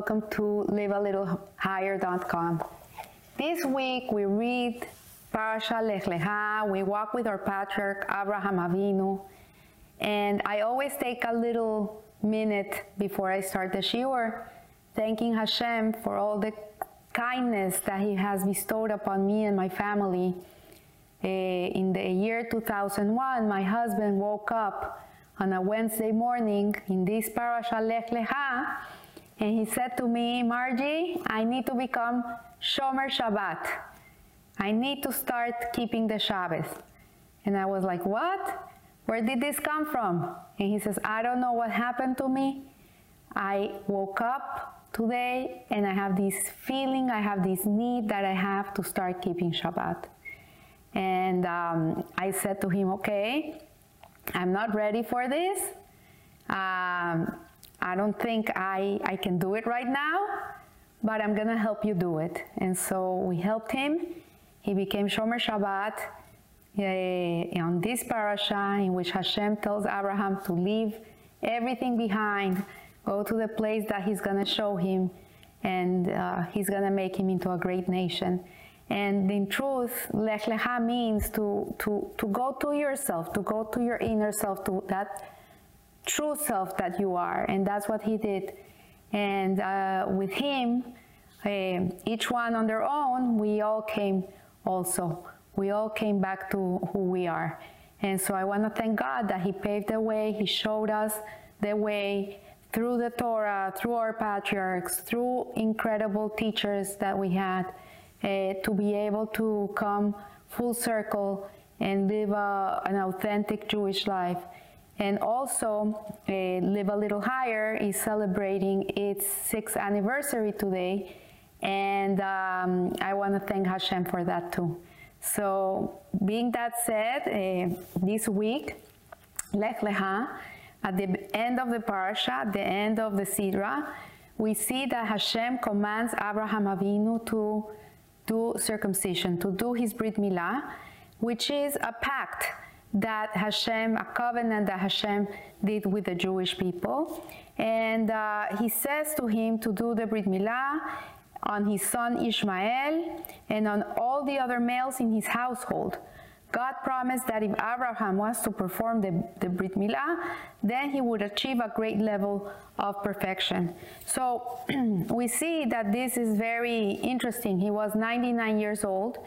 welcome to livealittlehigher.com. This week we read Parasha Lech Lecha, we walk with our patriarch Abraham Avinu, and I always take a little minute before I start the shiur, thanking Hashem for all the kindness that He has bestowed upon me and my family. Uh, in the year 2001, my husband woke up on a Wednesday morning in this Parasha Lech Lecha, and he said to me, Margie, I need to become Shomer Shabbat. I need to start keeping the Sabbath. And I was like, What? Where did this come from? And he says, I don't know what happened to me. I woke up today and I have this feeling, I have this need that I have to start keeping Shabbat. And um, I said to him, Okay, I'm not ready for this. Um, I don't think I, I can do it right now, but I'm gonna help you do it. And so we helped him. He became Shomer Shabbat on this parasha in which Hashem tells Abraham to leave everything behind, go to the place that he's gonna show him, and uh, he's gonna make him into a great nation. And in truth, Lech Lecha means to, to, to go to yourself, to go to your inner self, to that true self that you are. And that's what he did. And uh, with him, uh, each one on their own, we all came also. We all came back to who we are. And so I want to thank God that He paved the way, He showed us the way through the Torah, through our patriarchs, through incredible teachers that we had, uh, to be able to come full circle and live a, an authentic Jewish life. And also, uh, Live a Little Higher is celebrating its sixth anniversary today. And um, I want to thank Hashem for that too. So, being that said, uh, this week, Lech Lecha, at the end of the parasha, the end of the Sidra, we see that Hashem commands Abraham Avinu to do circumcision, to do his Brit Milah, which is a pact that Hashem, a covenant that Hashem did with the Jewish people. And uh, he says to him to do the Brit Milah on his son Ishmael and on all the other males in his household. God promised that if Abraham was to perform the, the Brit Milah, then he would achieve a great level of perfection. So we see that this is very interesting. He was 99 years old,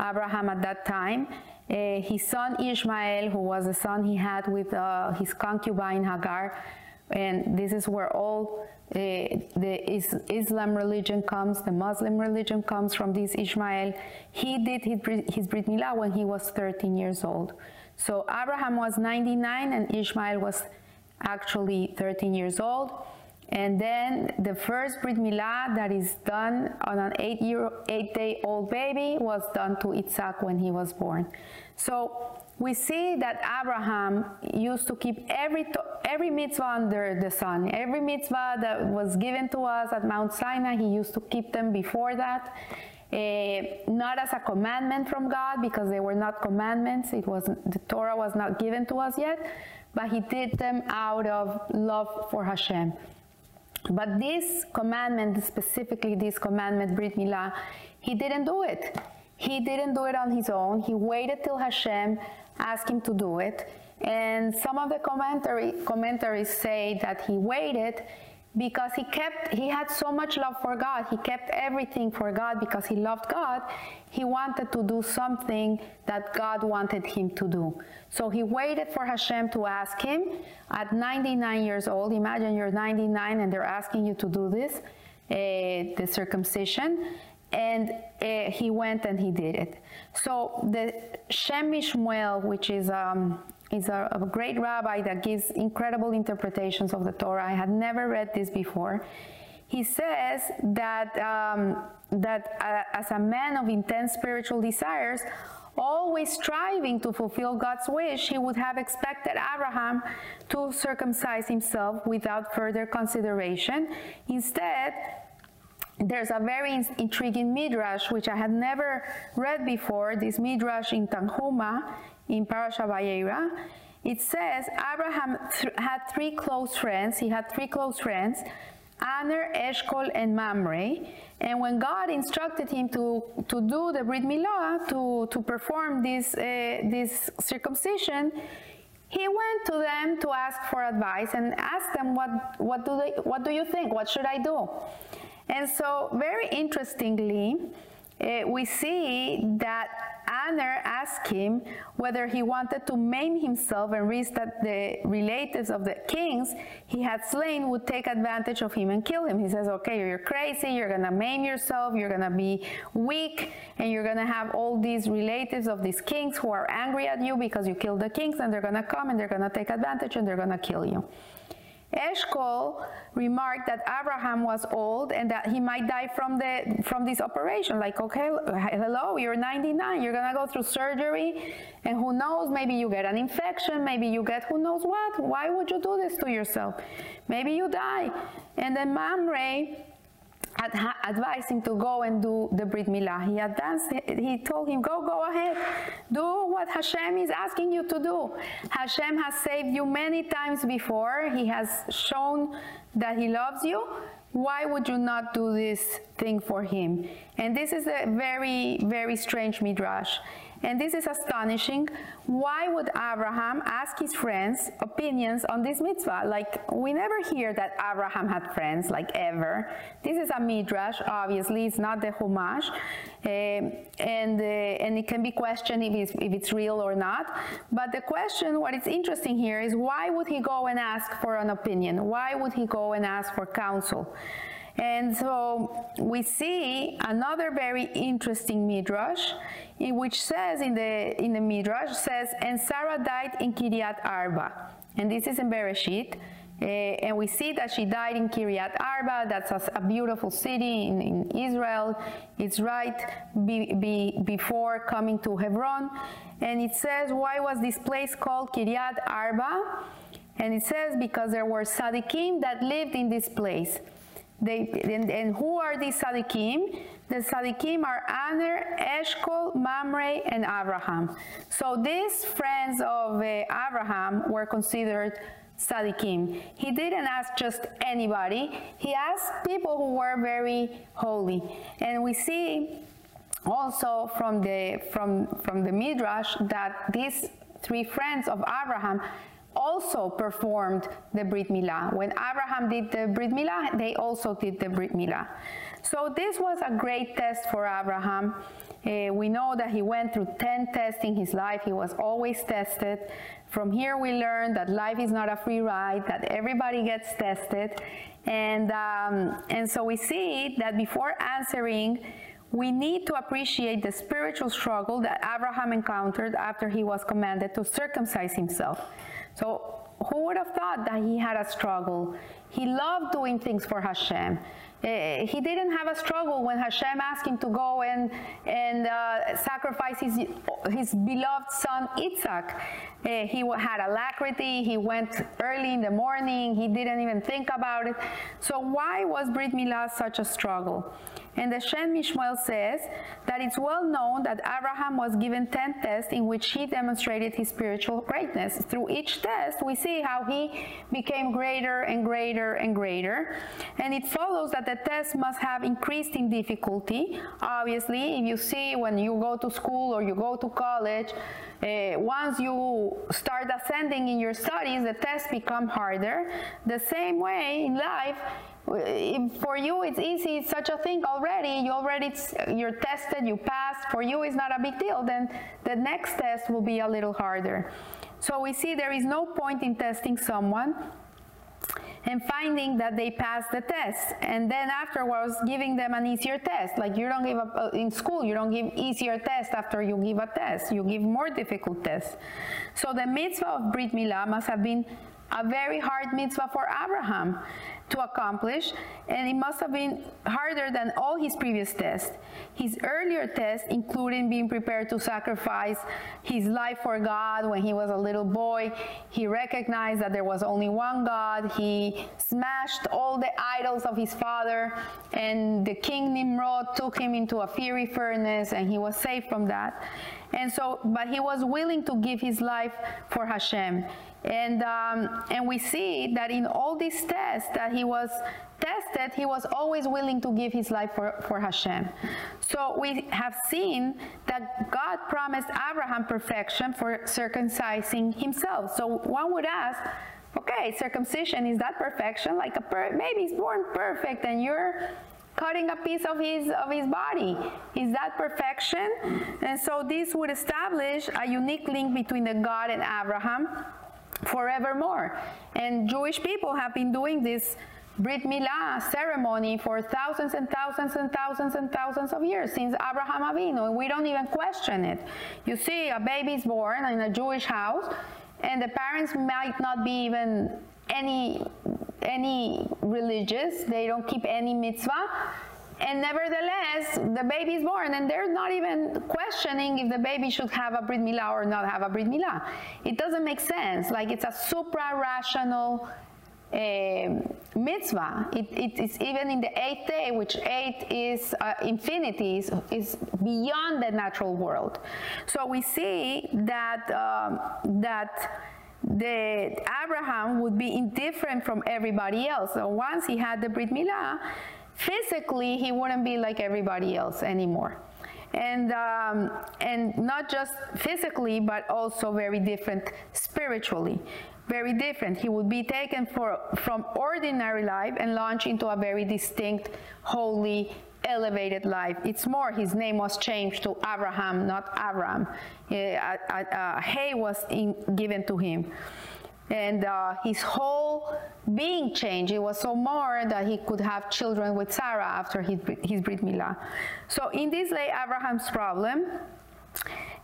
Abraham at that time. Uh, his son Ishmael, who was the son he had with uh, his concubine Hagar, and this is where all uh, the is Islam religion comes, the Muslim religion comes from this Ishmael. He did his, his Brit Milah when he was 13 years old. So Abraham was 99 and Ishmael was actually 13 years old. And then the first Brit Milah that is done on an eight year, eight day old baby was done to Isaac when he was born. So we see that Abraham used to keep every, every mitzvah under the sun. Every mitzvah that was given to us at Mount Sinai, he used to keep them before that. Uh, not as a commandment from God because they were not commandments. It was the Torah was not given to us yet, but he did them out of love for Hashem. But this commandment, specifically this commandment, Brit Milah, he didn't do it. He didn't do it on his own. He waited till Hashem asked him to do it. And some of the commentary, commentaries say that he waited because he kept he had so much love for God. He kept everything for God because he loved God. He wanted to do something that God wanted him to do. So he waited for Hashem to ask him at 99 years old. Imagine you're 99 and they're asking you to do this, uh, the circumcision and uh, he went and he did it. So the Shem MiShmuel, which is um, is a, a, great rabbi that gives incredible interpretations of the Torah. I had never read this before. He says that um, that uh, as a man of intense spiritual desires, always striving to fulfill God's wish, he would have expected Abraham to circumcise himself without further consideration. Instead, there's a very intriguing midrash which I had never read before. This midrash in Tanhuma in Parasha Vayera. It says Abraham th- had three close friends. He had three close friends. Aner, Eshcol, and Mamre. And when God instructed him to, to do the Brit Milah, to, to perform this, uh, this circumcision, he went to them to ask for advice and asked them, what, what, do they, what do you think? What should I do? And so, very interestingly, uh, we see that Aner asked him whether he wanted to maim himself and risk that the relatives of the kings he had slain would take advantage of him and kill him. He says, okay, you're crazy, you're gonna maim yourself, you're gonna be weak, and you're gonna have all these relatives of these kings who are angry at you because you killed the kings, and they're gonna come and they're gonna take advantage and they're gonna kill you. Eshcol remarked that Abraham was old and that he might die from the from this operation. Like, okay, hello, you're 99, you're gonna go through surgery, and who knows, maybe you get an infection, maybe you get who knows what. Why would you do this to yourself? Maybe you die. And then Mamre ad- advised him to go and do the Brit Milah. He advanced, he told him, go, go ahead. Do what Hashem is asking you to do. Hashem has saved you many times before. He has shown that he loves you. Why would you not do this thing for him? And this is a very, very strange midrash. And this is astonishing. Why would Abraham ask his friends' opinions on this mitzvah? Like, we never hear that Abraham had friends, like ever. This is a midrash, obviously, it's not the Chumash. Uh, and, uh, and it can be questioned if it's, if it's real or not. But the question, what is interesting here, is why would he go and ask for an opinion? Why would he go and ask for counsel? And so we see another very interesting midrash, in which says in the in the midrash says, and Sarah died in Kiryat Arba, and this is in Bereshit. Uh, and we see that she died in Kiryat Arba. That's a, a beautiful city in, in, Israel. It's right be, be, before coming to Hebron. And it says, why was this place called Kiryat Arba? And it says, because there were Tzaddikim that lived in this place. They, and, and, who are these Tzaddikim? The Tzaddikim are Aner, Eshkol, Mamre, and Abraham. So these friends of uh, Abraham were considered Tzaddikim. He didn't ask just anybody. He asked people who were very holy. And we see also from the, from, from the Midrash that these three friends of Abraham also performed the Brit Milah. When Abraham did the Brit Milah, they also did the Brit Milah. So this was a great test for Abraham. Uh, we know that he went through 10 tests in his life. He was always tested. From here, we learn that life is not a free ride, that everybody gets tested. And, um, and so we see that before answering, we need to appreciate the spiritual struggle that Abraham encountered after he was commanded to circumcise himself. So who would have thought that he had a struggle? He loved doing things for Hashem. Uh, he didn't have a struggle when Hashem asked him to go and, and uh, sacrifice his, his beloved son Isaac. Uh, he had alacrity, he went early in the morning, he didn't even think about it. So, why was Brit Milah such a struggle? And the Shem MiShmuel says that it's well known that Abraham was given 10 tests in which he demonstrated his spiritual greatness. Through each test, we see how he became greater and greater and greater. And it follows that the test must have increased in difficulty. Obviously, if you see when you go to school or you go to college, uh, once you start ascending in your studies, the tests become harder. The same way in life, for you it's easy. It's such a thing already. You already you're tested you passed. For you it's not a big deal. Then the next test will be a little harder. So we see there is no point in testing someone and finding that they passed the test. And then afterwards giving them an easier test. Like you don't give up uh, in school you don't give easier test after you give a test. You give more difficult tests. So the mitzvah of brit milah must have been a very hard mitzvah for abraham to accomplish, and it must have been harder than all his previous tests. His earlier tests, including being prepared to sacrifice his life for God when he was a little boy, he recognized that there was only one God. He smashed all the idols of his father, and the king Nimrod took him into a fiery furnace, and he was saved from that. And so, but he was willing to give his life for Hashem. And, um, and we see that in all these tests that he was tested, he was always willing to give his life for, for Hashem. So we have seen that God promised Abraham perfection for circumcising himself. So one would ask, okay, circumcision, is that perfection? Like a per- maybe he's born perfect and you're cutting a piece of his of his body. Is that perfection? And so this would establish a unique link between the God and Abraham forevermore. And Jewish people have been doing this Brit Milah ceremony for thousands and thousands and thousands and thousands of years since Abraham Avinu. We don't even question it. You see, a baby is born in a Jewish house, and the parents might not be even any any religious. They don't keep any mitzvah. And nevertheless, the baby is born, and they're not even questioning if the baby should have a Brit Milah or not have a Brit Milah. It doesn't make sense. Like it's a supra rational uh, mitzvah. It, it is even in the eighth day, which eight is uh, infinity, is, is, beyond the natural world. So we see that um, that the Abraham would be indifferent from everybody else. So once he had the Brit Milah, physically he wouldn't be like everybody else anymore. And, um, and not just physically, but also very different spiritually very different. He would be taken for, from ordinary life and launched into a very distinct, holy, elevated life. It's more, his name was changed to Abraham, not Abram. A, a hay was in, given to him. And uh, his whole being changed. It was so more that he could have children with Sarah after his, his Brit Milah. So in this lay Abraham's problem.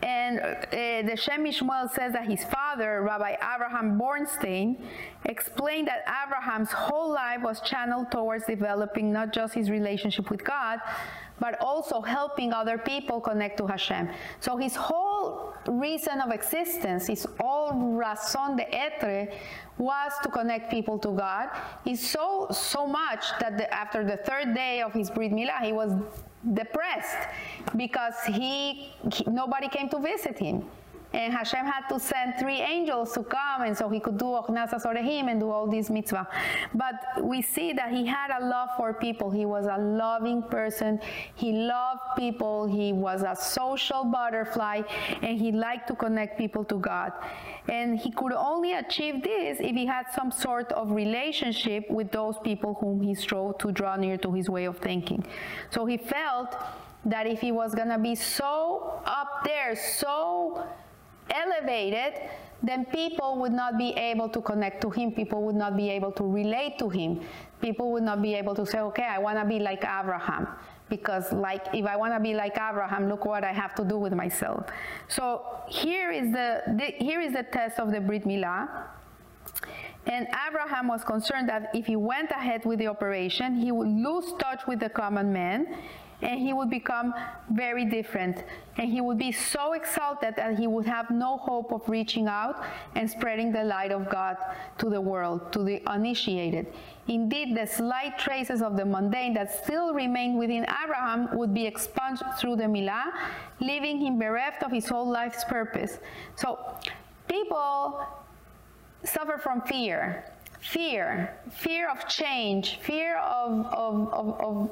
And uh, the Shem MiShmuel says that his father, Rabbi Abraham Bornstein, explained that Abraham's whole life was channeled towards developing not just his relationship with God, but also helping other people connect to Hashem. So his whole reason of existence, his all raison d'etre, was to connect people to God. Is so so much that the, after the third day of his Brit Milah, he was depressed because he, he, nobody came to visit him. And Hashem had to send three angels to come, and so he could do Hachnasas Orchim and do all these mitzvah. But we see that he had a love for people. He was a loving person. He loved people. He was a social butterfly, and he liked to connect people to God. And he could only achieve this if he had some sort of relationship with those people whom he strove to draw near to his way of thinking. So he felt that if he was going to be so up there, so elevated, then people would not be able to connect to him. People would not be able to relate to him. People would not be able to say, okay, I want to be like Abraham. Because like if I want to be like Abraham, look what I have to do with myself. So here is the, the here is the test of the Brit Milah. And Abraham was concerned that if he went ahead with the operation, he would lose touch with the common man and he would become very different. And he would be so exalted that he would have no hope of reaching out and spreading the light of God to the world, to the uninitiated. Indeed, the slight traces of the mundane that still remained within Abraham would be expunged through the Milah, leaving him bereft of his whole life's purpose. So, people suffer from fear fear, fear of change, fear of, of, of, of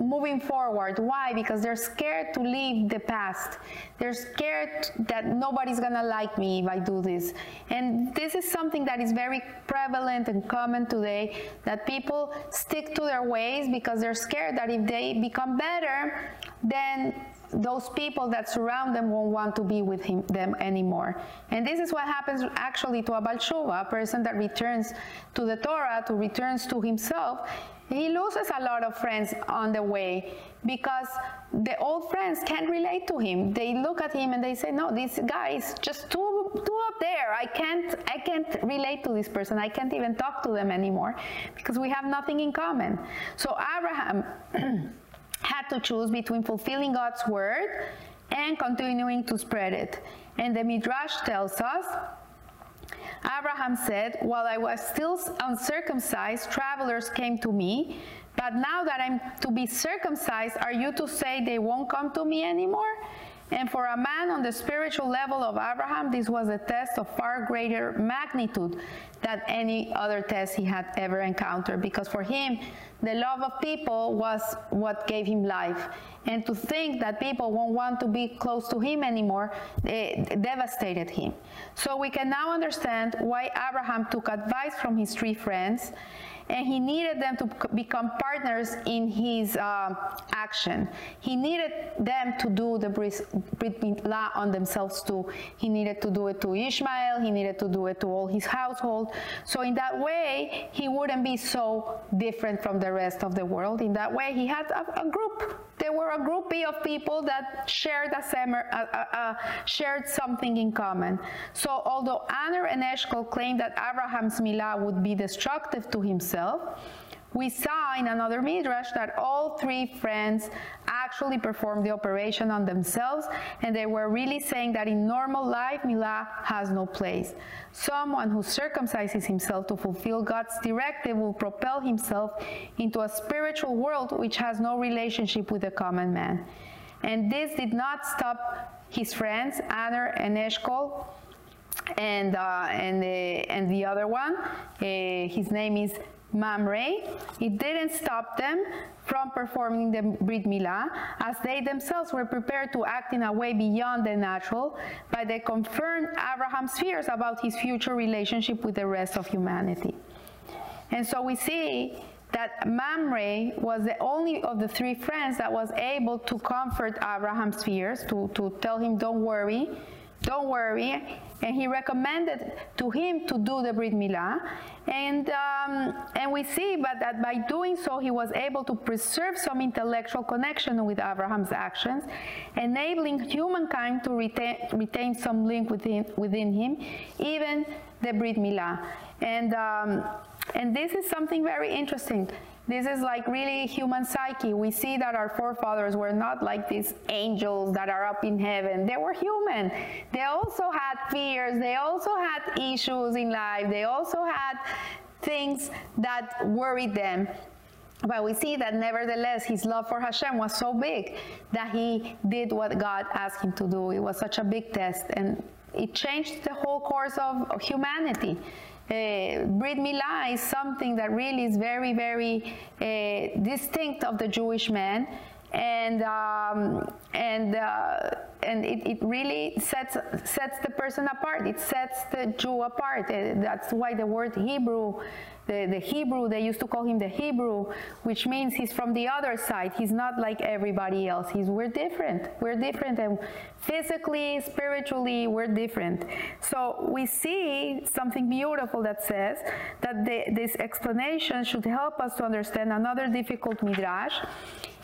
moving forward. Why? Because they're scared to leave the past. They're scared that nobody's gonna like me if I do this. And this is something that is very prevalent and common today that people stick to their ways because they're scared that if they become better, then those people that surround them won't want to be with him, them anymore. And this is what happens actually to a Baal Teshuva, a person that returns to the Torah, to returns to himself he loses a lot of friends on the way because the old friends can't relate to him. They look at him and they say, "No, this guy is just too too up there. I can't I can't relate to this person. I can't even talk to them anymore because we have nothing in common." So Abraham had to choose between fulfilling God's word and continuing to spread it. And the Midrash tells us Abraham said, While I was still uncircumcised, travelers came to me. But now that I'm to be circumcised, are you to say they won't come to me anymore? And for a man on the spiritual level of Abraham, this was a test of far greater magnitude than any other test he had ever encountered because for him, the love of people was what gave him life. And to think that people won't want to be close to him anymore eh, devastated him. So we can now understand why Abraham took advice from his three friends and he needed them to become partners in his uh, action. He needed them to do the Brit Milah on themselves too. He needed to do it to Ishmael, he needed to do it to all his household. So in that way, he wouldn't be so different from the rest of the world. In that way, he had a, a group. There were a groupie of people that shared a, shared something in common. So although Aner and Eshcol claimed that Abraham's Milah would be destructive to himself. We saw in another midrash that all three friends actually performed the operation on themselves, and they were really saying that in normal life, Milah has no place. Someone who circumcises himself to fulfill God's directive will propel himself into a spiritual world which has no relationship with the common man. And this did not stop his friends, Aner and Eshcol, and uh, and the and the other one, uh, his name is Mamre, it didn't stop them from performing the Brit Milah, as they themselves were prepared to act in a way beyond the natural, but they confirmed Abraham's fears about his future relationship with the rest of humanity. And so we see that Mamre was the only of the three friends that was able to comfort Abraham's fears, to, to tell him, don't worry, don't worry. And he recommended to him to do the Brit Milah. And, um, and we see but that by doing so, he was able to preserve some intellectual connection with Abraham's actions, enabling humankind to retain, retain some link within, within him, even the Brit Milah. And, um, and this is something very interesting. This is like really human psyche. We see that our forefathers were not like these angels that are up in heaven. They were human. They also had fears. They also had issues in life. They also had things that worried them. But we see that nevertheless, his love for Hashem was so big that he did what God asked him to do. It was such a big test, and it changed the whole course of, humanity. Uh, Brit Milah is something that really is very, very uh, distinct of the Jewish man, and um, and uh, and it, it, really sets sets the person apart. It sets the Jew apart. Uh, that's why the word Hebrew the, the Hebrew, they used to call him the Hebrew, which means he's from the other side. He's not like everybody else. He's, we're different. We're different. And physically, spiritually, we're different. So we see something beautiful that says that the, this explanation should help us to understand another difficult midrash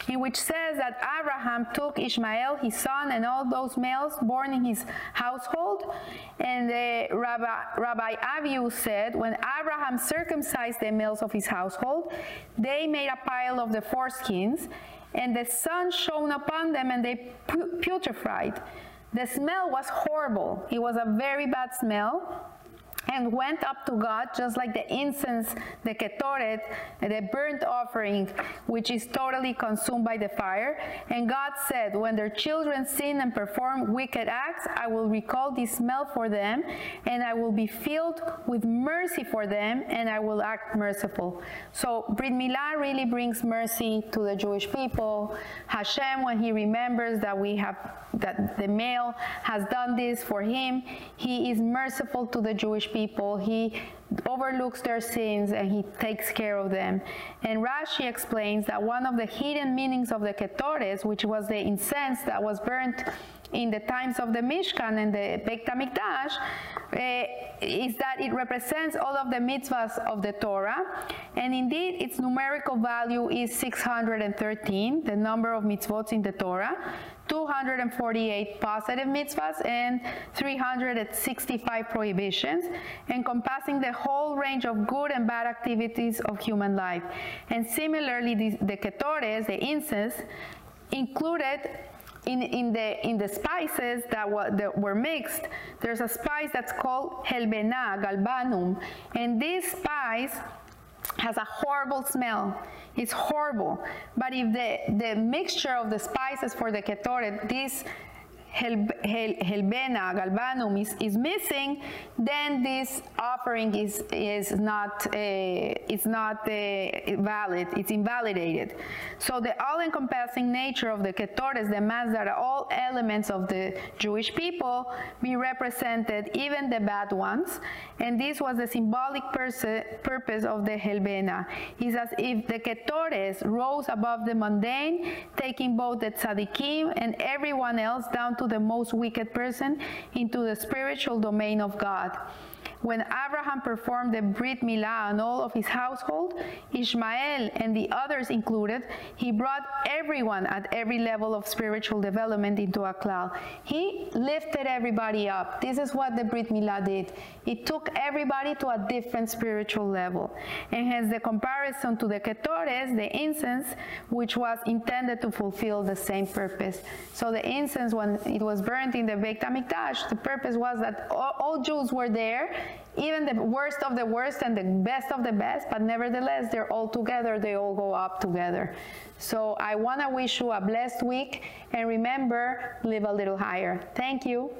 in which says that Abraham took Ishmael, his son, and all those males born in his household. And the Rabbi, Rabbi Avihu said, when Abraham circumcised the males of his household, they made a pile of the foreskins, and the sun shone upon them, and they putrefied. The smell was horrible. It was a very bad smell and went up to God just like the incense, the ketoret, the burnt offering, which is totally consumed by the fire. And God said, When their children sin and perform wicked acts, I will recall this smell for them, and I will be filled with mercy for them, and I will act merciful. So Brit Milah really brings mercy to the Jewish people. Hashem, when he remembers that we have that the male has done this for him, he is merciful to the Jewish people. He overlooks their sins and he takes care of them. And Rashi explains that one of the hidden meanings of the ketores, which was the incense that was burnt in the times of the Mishkan and the Beit HaMikdash, uh, is that it represents all of the mitzvahs of the Torah. And indeed, its numerical value is 613, the number of mitzvot in the Torah. 248 positive mitzvahs and 365 prohibitions, encompassing the whole range of good and bad activities of human life. And similarly, the, the ketores, the incense, included in, in, the, in the spices that, that were mixed, there's a spice that's called helbena, galbanum, and this spice has a horrible smell. It's horrible. But if the, the mixture of the spices for the ketoret, this hel, hel, helbena, galbanum is, is missing, then this offering is, is not, uh, is not uh, valid, it's invalidated. So the all-encompassing nature of the ketores demands that all elements of the Jewish people be represented, even the bad ones, and this was the symbolic purpose of the helbena. It's as if the ketores rose above the mundane, taking both the tzaddikim and everyone else down to the most wicked person into the spiritual domain of God. When Abraham performed the Brit Milah on all of his household, Ishmael and the others included, he brought everyone at every level of spiritual development into a cloud. He lifted everybody up. This is what the Brit Milah did. It took everybody to a different spiritual level. And hence the comparison to the Ketores, the incense, which was intended to fulfill the same purpose. So the incense, when it was burnt in the Beit HaMikdash, the purpose was that all, all Jews were there even the worst of the worst and the best of the best, but nevertheless, they're all together, they all go up together. So I want to wish you a blessed week and remember, live a little higher. Thank you.